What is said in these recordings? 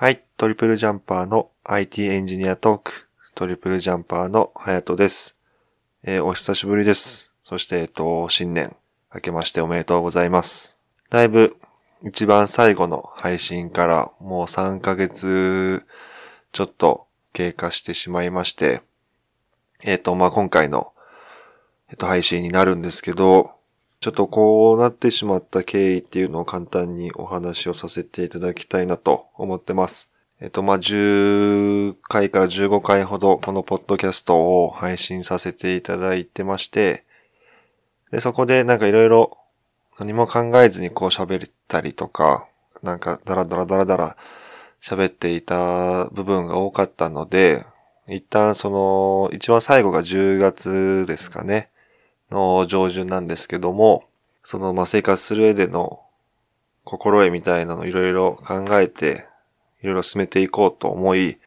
はい、トリプルジャンパーの IT エンジニアトーク、トリプルジャンパーのハヤトです。えーお久しぶりです。そして、えっと、新年、明けましておめでとうございます。だいぶ、一番最後の配信からもう3ヶ月ちょっと経過してしまいまして、えっと、まあ、今回の、えっと、配信になるんですけど、ちょっとこうなってしまった経緯っていうのを簡単にお話をさせていただきたいなと思ってます。えっと、まあ、10回から15回ほどこのポッドキャストを配信させていただいてまして、で、そこでなんかいろいろ何も考えずにこう喋ったりとか、なんかダラダラダラダラ喋っていた部分が多かったので、一旦その、一番最後が10月ですかね。の上旬なんですけども、その、ま、生活する上での心得みたいなのをいろいろ考えて、いろいろ進めていこうと思い、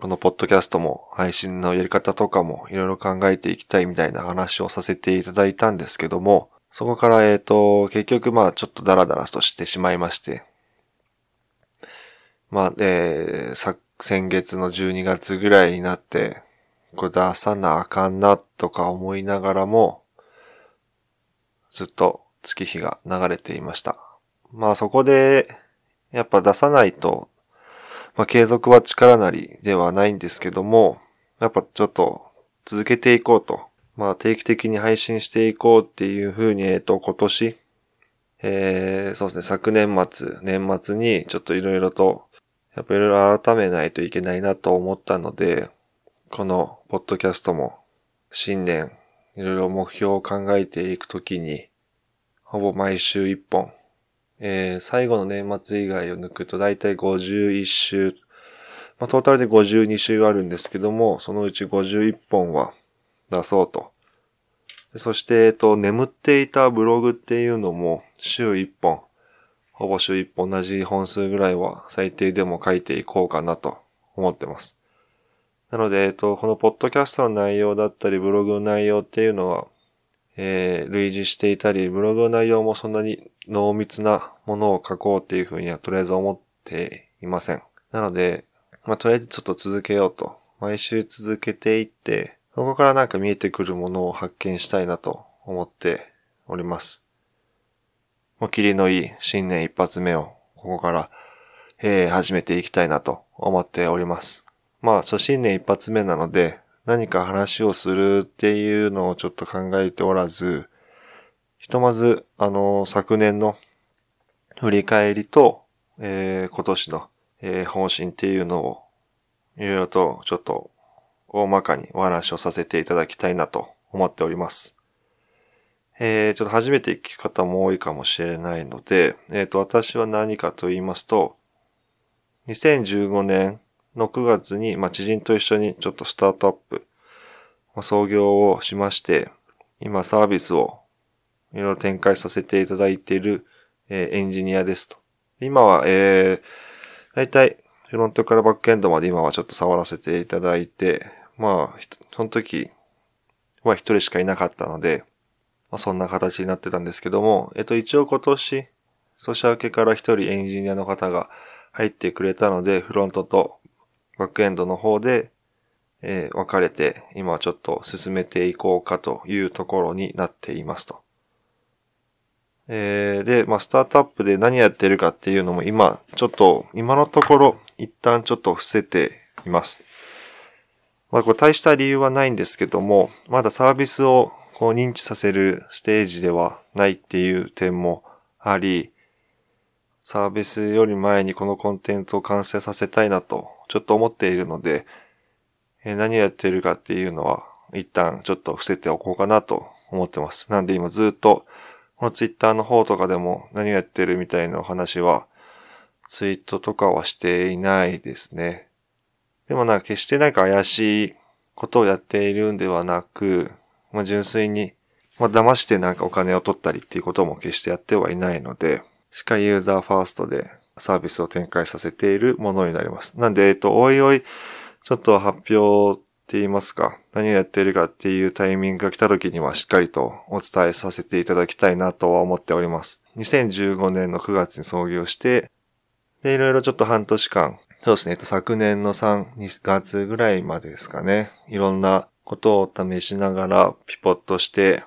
このポッドキャストも配信のやり方とかもいろいろ考えていきたいみたいな話をさせていただいたんですけども、そこから、えっ、と、結局まあちょっとダラダラとしてしまいまして、まあ、えー、先月の12月ぐらいになって、これ出さなあかんなとか思いながらも、ずっと月日が流れていました。まあそこで、やっぱ出さないと、まあ継続は力なりではないんですけども、やっぱちょっと続けていこうと。まあ定期的に配信していこうっていうふうに、えっと今年、えー、そうですね、昨年末、年末にちょっといろいろと、やっぱいろいろ改めないといけないなと思ったので、このポッドキャストも新年いろいろ目標を考えていくときに、ほぼ毎週1本、えー、最後の年末以外を抜くとだいたい51週、まあ、トータルで52週あるんですけども、そのうち51本は出そうと。そして、えっと、眠っていたブログっていうのも週1本、ほぼ週1本同じ本数ぐらいは最低でも書いていこうかなと思ってます。なので、えっと、このポッドキャストの内容だったり、ブログの内容っていうのは、えー、類似していたり、ブログの内容もそんなに濃密なものを書こうっていうふうにはとりあえず思っていません。なので、まあ、とりあえずちょっと続けようと。毎週続けていって、そこからなんか見えてくるものを発見したいなと思っております。もう霧のいい新年一発目を、ここから、えー、始めていきたいなと思っております。まあ、そう新年一発目なので、何か話をするっていうのをちょっと考えておらず、ひとまず、あの、昨年の振り返りと、えー今年の、えー方針っていうのを、いろいろとちょっと大まかにお話をさせていただきたいなと思っております。えー、ちょっと初めて聞く方も多いかもしれないので、えっ、と、私は何かと言いますと、2015年の9月に、まあ、知人と一緒にちょっとスタートアップ、まあ、創業をしまして、今サービスをいろいろ展開させていただいている、えーエンジニアですと。今は、えー、だいたいフロントからバックエンドまで今はちょっと触らせていただいて、まあ、その時は一人しかいなかったので、まあ、そんな形になってたんですけども、えっと、一応今年、年明けから一人エンジニアの方が入ってくれたので、フロントとバックエンドの方で、えー分かれて、今ちょっと進めていこうかというところになっていますと。えーで、まあ、スタートアップで何やってるかっていうのも今、ちょっと、今のところ、一旦ちょっと伏せています。まあ、これ大した理由はないんですけども、まだサービスをこう認知させるステージではないっていう点もあり、サービスより前にこのコンテンツを完成させたいなと、ちょっと思っているので、え何をやってるかっていうのは、一旦ちょっと伏せておこうかなと思ってます。なんで今ずっと、このツイッターの方とかでも何をやってるみたいなお話は、ツイートとかはしていないですね。でもなんか決してなんか怪しいことをやっているんではなく、まあ純粋に、まあ騙してなんかお金を取ったりっていうことも決してやってはいないので、しっかりユーザーファーストでサービスを展開させているものになります。なんで、えっと、おいおい、ちょっと発表って言いますか、何をやっているかっていうタイミングが来た時にはしっかりとお伝えさせていただきたいなとは思っております。2015年の9月に創業して、で、いろいろちょっと半年間そうですね、昨年の3、2月ぐらいまでですかね。いろんなことを試しながらピポットして、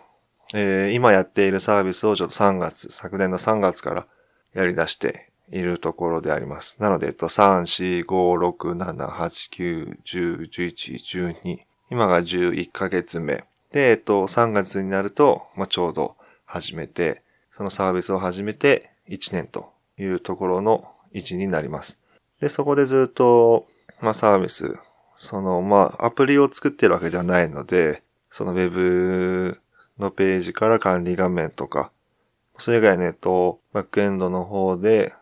えー、今やっているサービスをちょっと3月、昨年の3月からやり出しているところであります。なので、えっと、3、4、5、6、7、8、9、10、11、12。今が11ヶ月目。で、えっと、3月になると、まあ、ちょうど始めて、そのサービスを始めて1年というところの位置になります。で、そこでずっと、まあ、サービス、その、まあ、アプリを作ってるわけじゃないので、その Web のページから管理画面とか、それ以外ね、えっと、バックエンドの方で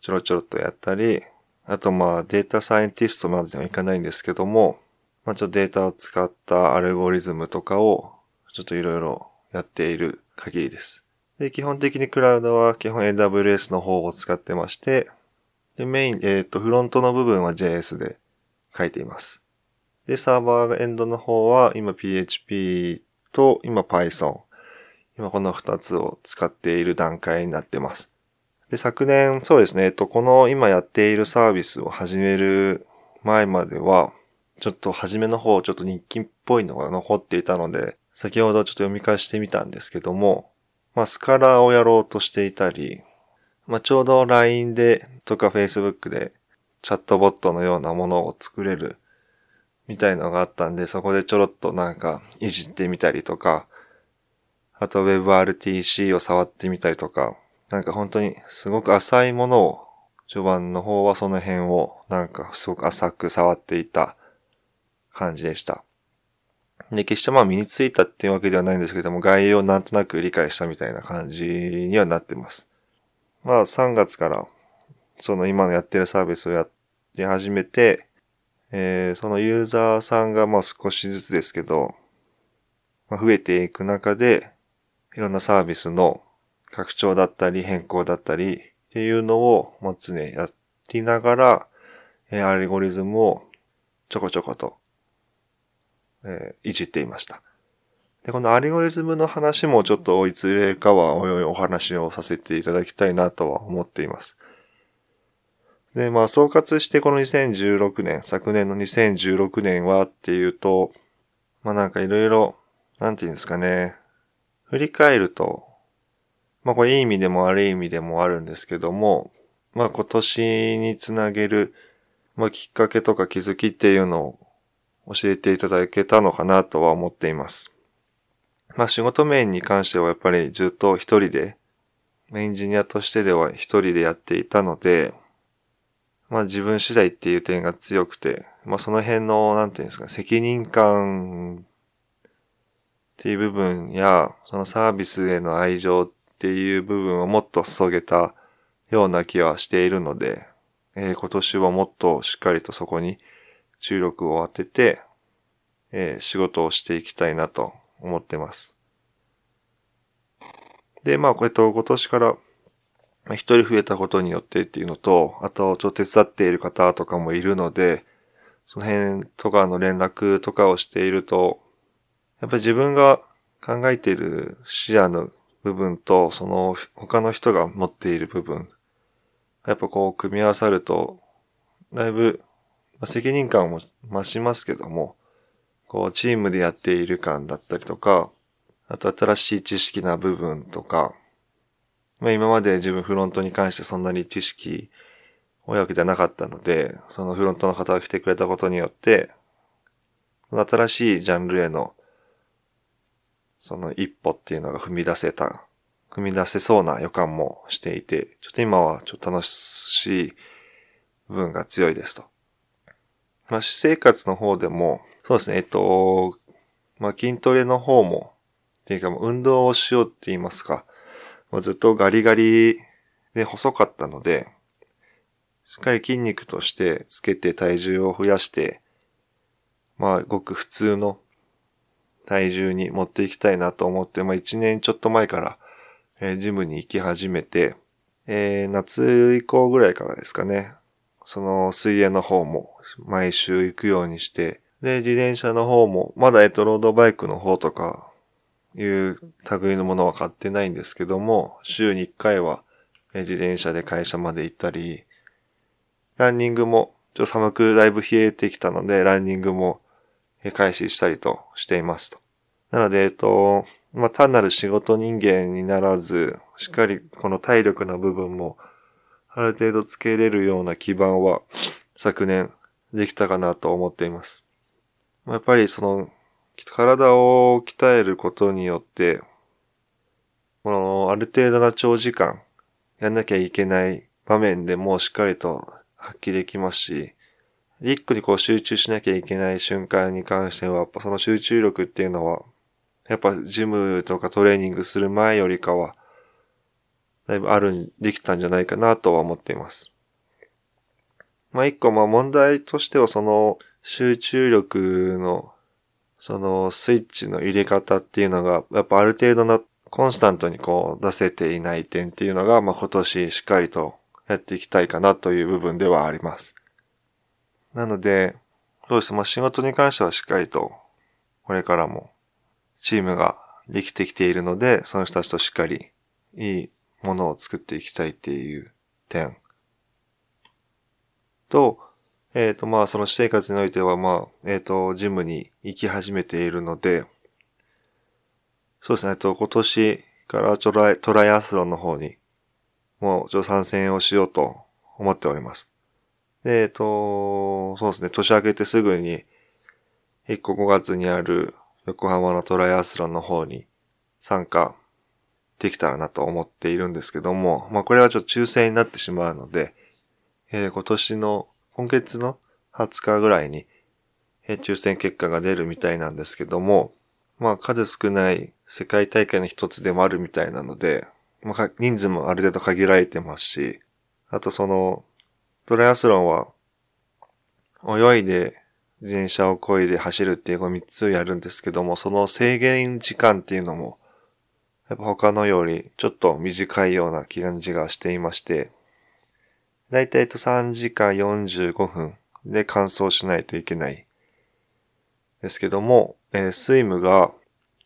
ちょろちょろっとやったり、あとまあデータサイエンティストまでにはいかないんですけども、まあちょっとデータを使ったアルゴリズムとかをちょっといろいろやっている限りです。で、基本的にクラウドは基本 AWS の方を使ってまして、で、メイン、えっ、ー、と、フロントの部分は JS で書いています。で、サーバーエンドの方は今 PHP と今 Python。今この2つを使っている段階になってます。で、昨年、そうですね、えっと、この今やっているサービスを始める前までは、ちょっと初めの方、ちょっと日記っぽいのが残っていたので、先ほどちょっと読み返してみたんですけども、まあ、スカラーをやろうとしていたり、まあ、ちょうど LINE でとか Facebook でチャットボットのようなものを作れるみたいのがあったんで、そこでちょろっとなんかいじってみたりとか、あと WebRTC を触ってみたりとか、なんか本当にすごく浅いものを、序盤の方はその辺をなんかすごく浅く触っていた感じでした。で、決してまあ身についたっていうわけではないんですけども、概要をなんとなく理解したみたいな感じにはなってます。まあ3月からその今のやってるサービスをやり始めて、えー、そのユーザーさんがまあ少しずつですけど、まあ、増えていく中で、いろんなサービスの拡張だったり変更だったりっていうのを、まあ、常にやりながら、え、アルゴリズムをちょこちょこと、え、いじっていました。で、このアルゴリズムの話もちょっといずれかはおいおいお話をさせていただきたいなとは思っています。で、まあ総括してこの2016年、昨年の2016年はっていうと、まあなんかいろいろ、なんていうんですかね、振り返ると、まあこれいい意味でも悪い意味でもあるんですけども、まあ今年につなげる、まあきっかけとか気づきっていうのを教えていただけたのかなとは思っています。まあ仕事面に関してはやっぱりずっと一人で、エンジニアとしてでは一人でやっていたので、まあ自分次第っていう点が強くて、まあその辺の、なんていうんですか、責任感っていう部分や、そのサービスへの愛情っていう部分をもっと注げたような気はしているので、えー、今年はもっとしっかりとそこに注力を当てて、えー、仕事をしていきたいなと思ってます。で、まあ、これと今年から一人増えたことによってっていうのと、あと、ちょっと手伝っている方とかもいるので、その辺とかの連絡とかをしていると、やっぱり自分が考えている視野の部分と、その他の人が持っている部分、やっぱこう組み合わさると、だいぶ責任感も増しますけども、こうチームでやっている感だったりとか、あと新しい知識な部分とか、まあ今まで自分フロントに関してそんなに知識多いわけじゃなかったので、そのフロントの方が来てくれたことによって、新しいジャンルへのその一歩っていうのが踏み出せた、踏み出せそうな予感もしていて、ちょっと今はちょっと楽しい部分が強いですと。まあ、私生活の方でも、そうですね、えっと、まあ、筋トレの方も、っていうかもう運動をしようって言いますか、まあ、ずっとガリガリで細かったので、しっかり筋肉としてつけて体重を増やして、まあ、ごく普通の体重に持っていきたいなと思って、まあ一年ちょっと前から、えー、ジムに行き始めて、えー、夏以降ぐらいからですかね、その水泳の方も毎週行くようにして、で、自転車の方も、まだえっと、ロードバイクの方とか、いう類のものは買ってないんですけども、週に1回はえ自転車で会社まで行ったり、ランニングもちょっと寒くだいぶ冷えてきたので、ランニングも開始したりとしていますと。なので、えっと、まあ、単なる仕事人間にならず、しっかりこの体力の部分も、ある程度つけれるような基盤は、昨年できたかなと思っています。まやっぱりその、体を鍛えることによって、この、ある程度な長時間、やんなきゃいけない場面でもしっかりと発揮できますし、一個にこう集中しなきゃいけない瞬間に関しては、その集中力っていうのは、やっぱジムとかトレーニングする前よりかは、だいぶある、できたんじゃないかなとは思っています。まあ一個まあ問題としてはその集中力のそのスイッチの入れ方っていうのが、やっぱある程度のコンスタントにこう出せていない点っていうのが、まあ今年しっかりとやっていきたいかなという部分ではあります。なので、そうです。ま仕事に関してはしっかりと、これからもチームができてきているので、その人たちとしっかりいいものを作っていきたいっていう点。と、えっ、ー、と、まあ、その私生活においては、まあ、えっ、ー、と、ジムに行き始めているので、そうですね、えっと、今年からトライ、トライアスロンの方に、もう、ちょ参戦をしようと思っております。で、えっと、そうですね、年明けてすぐに、1個5月にある横浜のトライアスロンの方に参加できたらなと思っているんですけども、まあこれはちょっと抽選になってしまうので、えー、今年の、今月の20日ぐらいに、えー、抽選結果が出るみたいなんですけども、まあ数少ない世界大会の一つでもあるみたいなので、まあ人数もある程度限られてますし、あとその、トライアスロンは、泳いで自転車を漕いで走るっていうこの3つをやるんですけども、その制限時間っていうのも、やっぱ他のよりちょっと短いような気感じがしていまして、だいたいと3時間45分で完走しないといけない。ですけども、えー、スイムが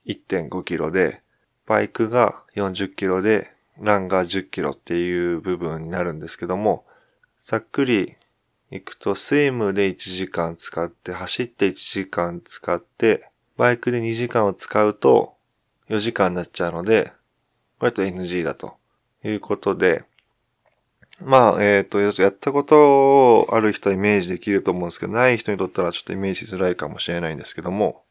1.5キロで、バイクが40キロで、ランが10キロっていう部分になるんですけども、ざっくり行くと、スイムで1時間使って、走って1時間使って、バイクで2時間を使うと4時間になっちゃうので、これと NG だということで、まあ、えっ、ー、と、やったことをある人はイメージできると思うんですけど、ない人にとったらちょっとイメージしづらいかもしれないんですけども、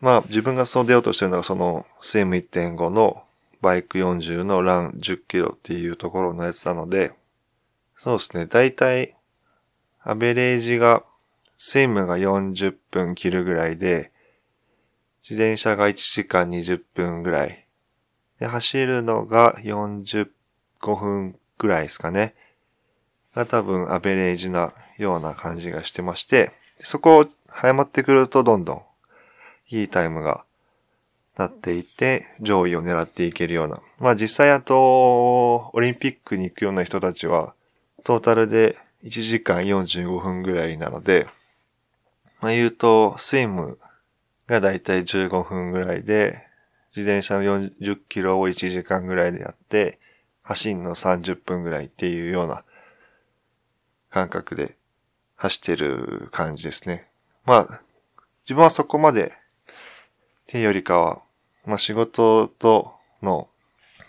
まあ、自分がそう出ようとしてるのが、その、スイム1.5のバイク40のラン10キロっていうところのやつなので、そうですね、だいたいアベレージが、スイムが40分切るぐらいで、自転車が1時間20分ぐらい。で、走るのが45分ぐらいですかね。が多分アベレージなような感じがしてまして、そこを早まってくるとどんどんいいタイムがなっていて、上位を狙っていけるような。まあ実際あと、オリンピックに行くような人たちは、トータルで1時間45分ぐらいなので、まあ言うと、スイムがだいたい15分ぐらいで、自転車の40キロを1時間ぐらいでやって、走るの30分ぐらいっていうような感覚で走ってる感じですね。まあ、自分はそこまでっていうよりかは、まあ仕事との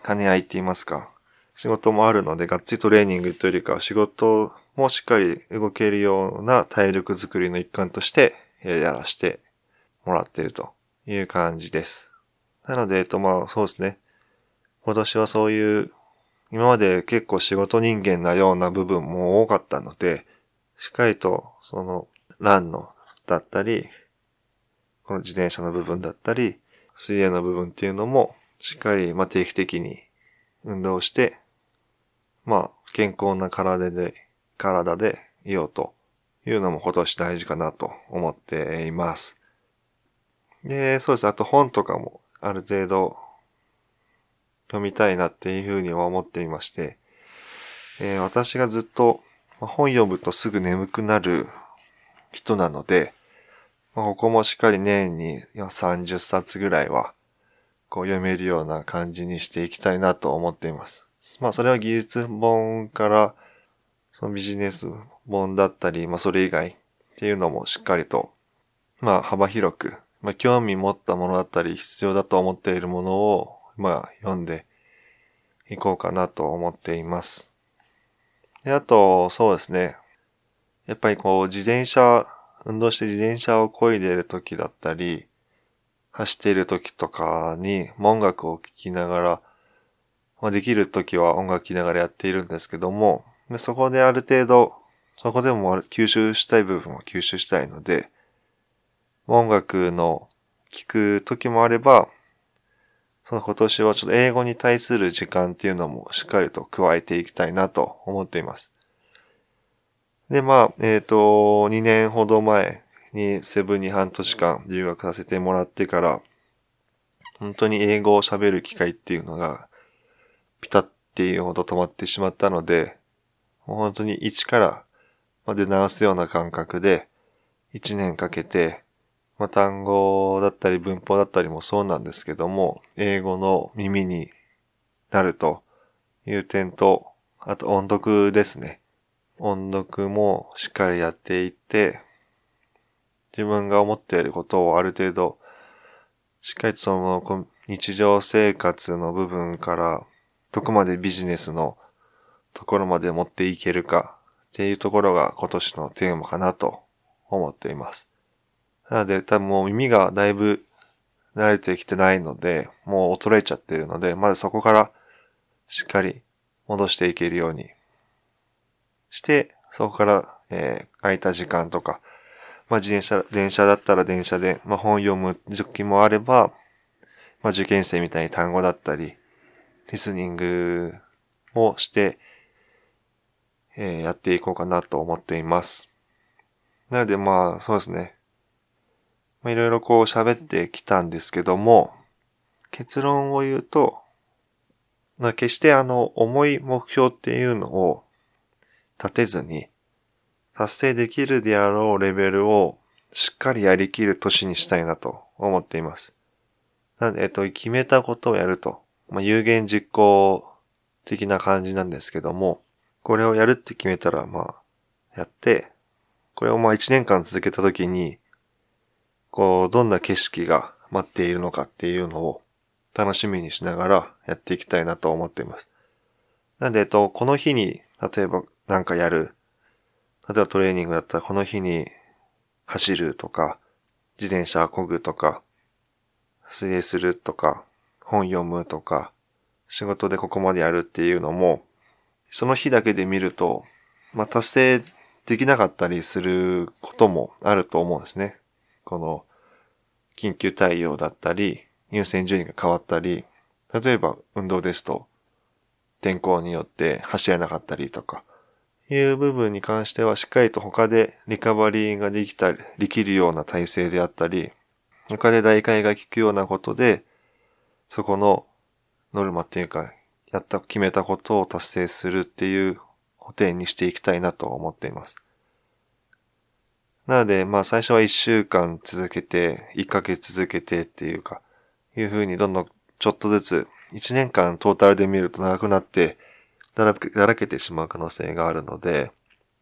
兼ね合いって言いますか、仕事もあるので、がっつりトレーニングというよりかは仕事もしっかり動けるような体力づくりの一環としてやらしてもらっているという感じです。なので、えっとまあそうですね。今年はそういう今まで結構仕事人間なような部分も多かったので、しっかりとそのランのだったり、この自転車の部分だったり、水泳の部分っていうのもしっかりまあ定期的に運動して、まあ健康な体で体でいようというのも今年大事かなと思っています。で、そうです。あと本とかもある程度読みたいなっていうふうには思っていまして、えー、私がずっと本読むとすぐ眠くなる人なので、まあ、ここもしっかり年に30冊ぐらいはこう読めるような感じにしていきたいなと思っています。まあそれは技術本からそのビジネス本だったり、まあそれ以外っていうのもしっかりと、まあ幅広く、まあ興味持ったものだったり必要だと思っているものを、まあ読んでいこうかなと思っています。で、あと、そうですね。やっぱりこう自転車、運動して自転車を漕いでいる時だったり、走っている時とかに音楽を聴きながら、まあ、できる時は音楽聴きながらやっているんですけども、でそこである程度、そこでも吸収したい部分を吸収したいので、音楽の聴く時もあれば、その今年はちょっと英語に対する時間っていうのもしっかりと加えていきたいなと思っています。で、まあ、えっ、ー、と、2年ほど前にセブンに半年間留学させてもらってから、本当に英語を喋る機会っていうのが、ピタッっていうほど止まってしまったので、もう本当に一からまで直すような感覚で、一年かけて、まあ、単語だったり文法だったりもそうなんですけども、英語の耳になるという点と、あと音読ですね。音読もしっかりやっていって、自分が思っていることをある程度、しっかりとその日常生活の部分から、どこまでビジネスのところまで持っていけるかっていうところが今年のテーマかなと思っています。なので多分もう耳がだいぶ慣れてきてないので、もう衰えちゃってるので、まずそこからしっかり戻していけるようにして、そこから、えー、空いた時間とか、まあ自転車、電車だったら電車で、まあ本読む時期もあれば、まあ受験生みたいに単語だったり、リスニングをして、えー、やっていこうかなと思っています。なのでまあ、そうですね。まあいろいろこう喋ってきたんですけども、結論を言うと、まあ、決してあの、重い目標っていうのを立てずに、達成できるであろうレベルをしっかりやりきる年にしたいなと思っています。なので、えっと、決めたことをやると、まあ、有言実行的な感じなんですけども、これをやるって決めたら、まあ、やって、これをまあ一年間続けたときに、こう、どんな景色が待っているのかっていうのを楽しみにしながらやっていきたいなと思っています。なんで、えっと、この日に、例えばなんかやる。例えばトレーニングだったらこの日に走るとか、自転車漕ぐとか、水泳するとか、本読むとか、仕事でここまでやるっていうのも、その日だけで見ると、まあ、達成できなかったりすることもあると思うんですね。この、緊急対応だったり、優先順位が変わったり、例えば運動ですと、天候によって走れなかったりとか、いう部分に関してはしっかりと他でリカバリーができたり、できるような体制であったり、他で代替が効くようなことで、そこのノルマっていうか、やった、決めたことを達成するっていう補填にしていきたいなと思っています。なので、まあ最初は1週間続けて、1ヶ月続けてっていうか、いう風にどんどんちょっとずつ、1年間トータルで見ると長くなって、だらだらけてしまう可能性があるので、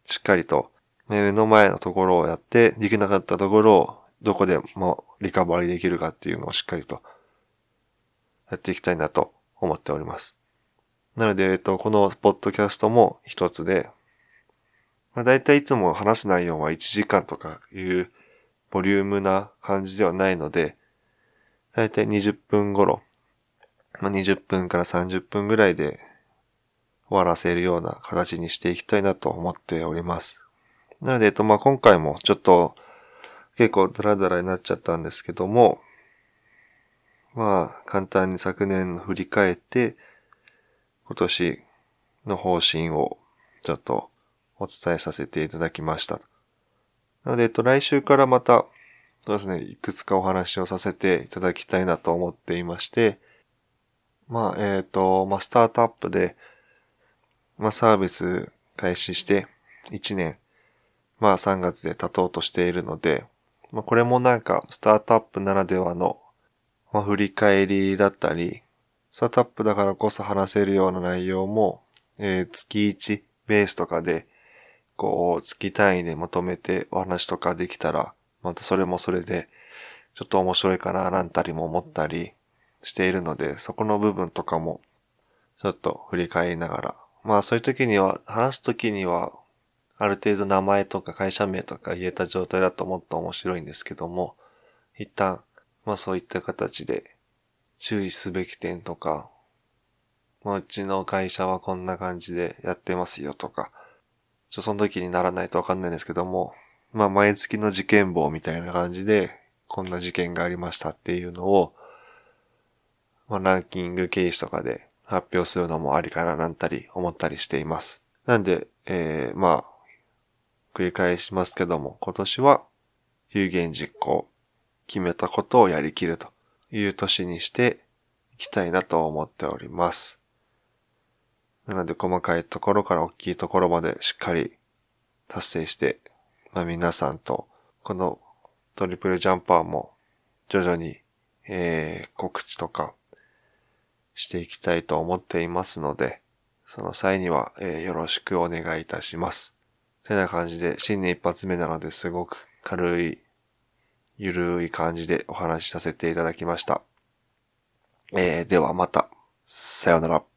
しっかりと目の前のところをやって、できなかったところをどこでもリカバリーできるかっていうのをしっかりとやっていきたいなと思っております。なので、えっと、このポッドキャストも一つで、まあ、大体いつも話す内容は1時間とかいうボリュームな感じではないので、大体20分頃、まあ、20分から30分ぐらいで終わらせるような形にしていきたいなと思っております。なので、えっと、まあ、今回もちょっと結構ダラダラになっちゃったんですけども、まあ、簡単に昨年振り返って、今年の方針をちょっとお伝えさせていただきました。なので、えっと、来週からまた、そうですね、いくつかお話をさせていただきたいなと思っていまして、まあ、えっ、ー、と、まあ、スタートアップで、まあ、サービス開始して1年、まあ、3月で経とうとしているので、まあ、これもなんか、スタートアップならではの、まあ、振り返りだったり、スタートアップだからこそ話せるような内容も、えー、月1ベースとかで個を月単位でまとめてお話とかできたら、またそれもそれで、ちょっと面白いかな、なんたりも思ったりしているので、そこの部分とかも、ちょっと振り返りながら、まあそういう時には、話す時には、ある程度名前とか会社名とか言えた状態だともっと面白いんですけども、一旦、まあそういった形で注意すべき点とか、まあうちの会社はこんな感じでやってますよとか、ちょ、その時にならないとわかんないんですけども、まあ毎月の事件簿みたいな感じで、こんな事件がありましたっていうのを、まあランキング形式とかで発表するのもありかななんたり思ったりしています。なんで、えー、まあ、繰り返しますけども、今年は有言実行、決めたことをやりきるという年にしていきたいなと思っております。なので細かいところから大きいところまでしっかり達成して、まあ皆さんとこのトリプルジャンパーも徐々に、えー、告知とかしていきたいと思っていますので、その際には、えー、よろしくお願いいたします。てな感じで新年一発目なのですごく軽い、ゆるい感じでお話しさせていただきました。えー、ではまた、さようなら。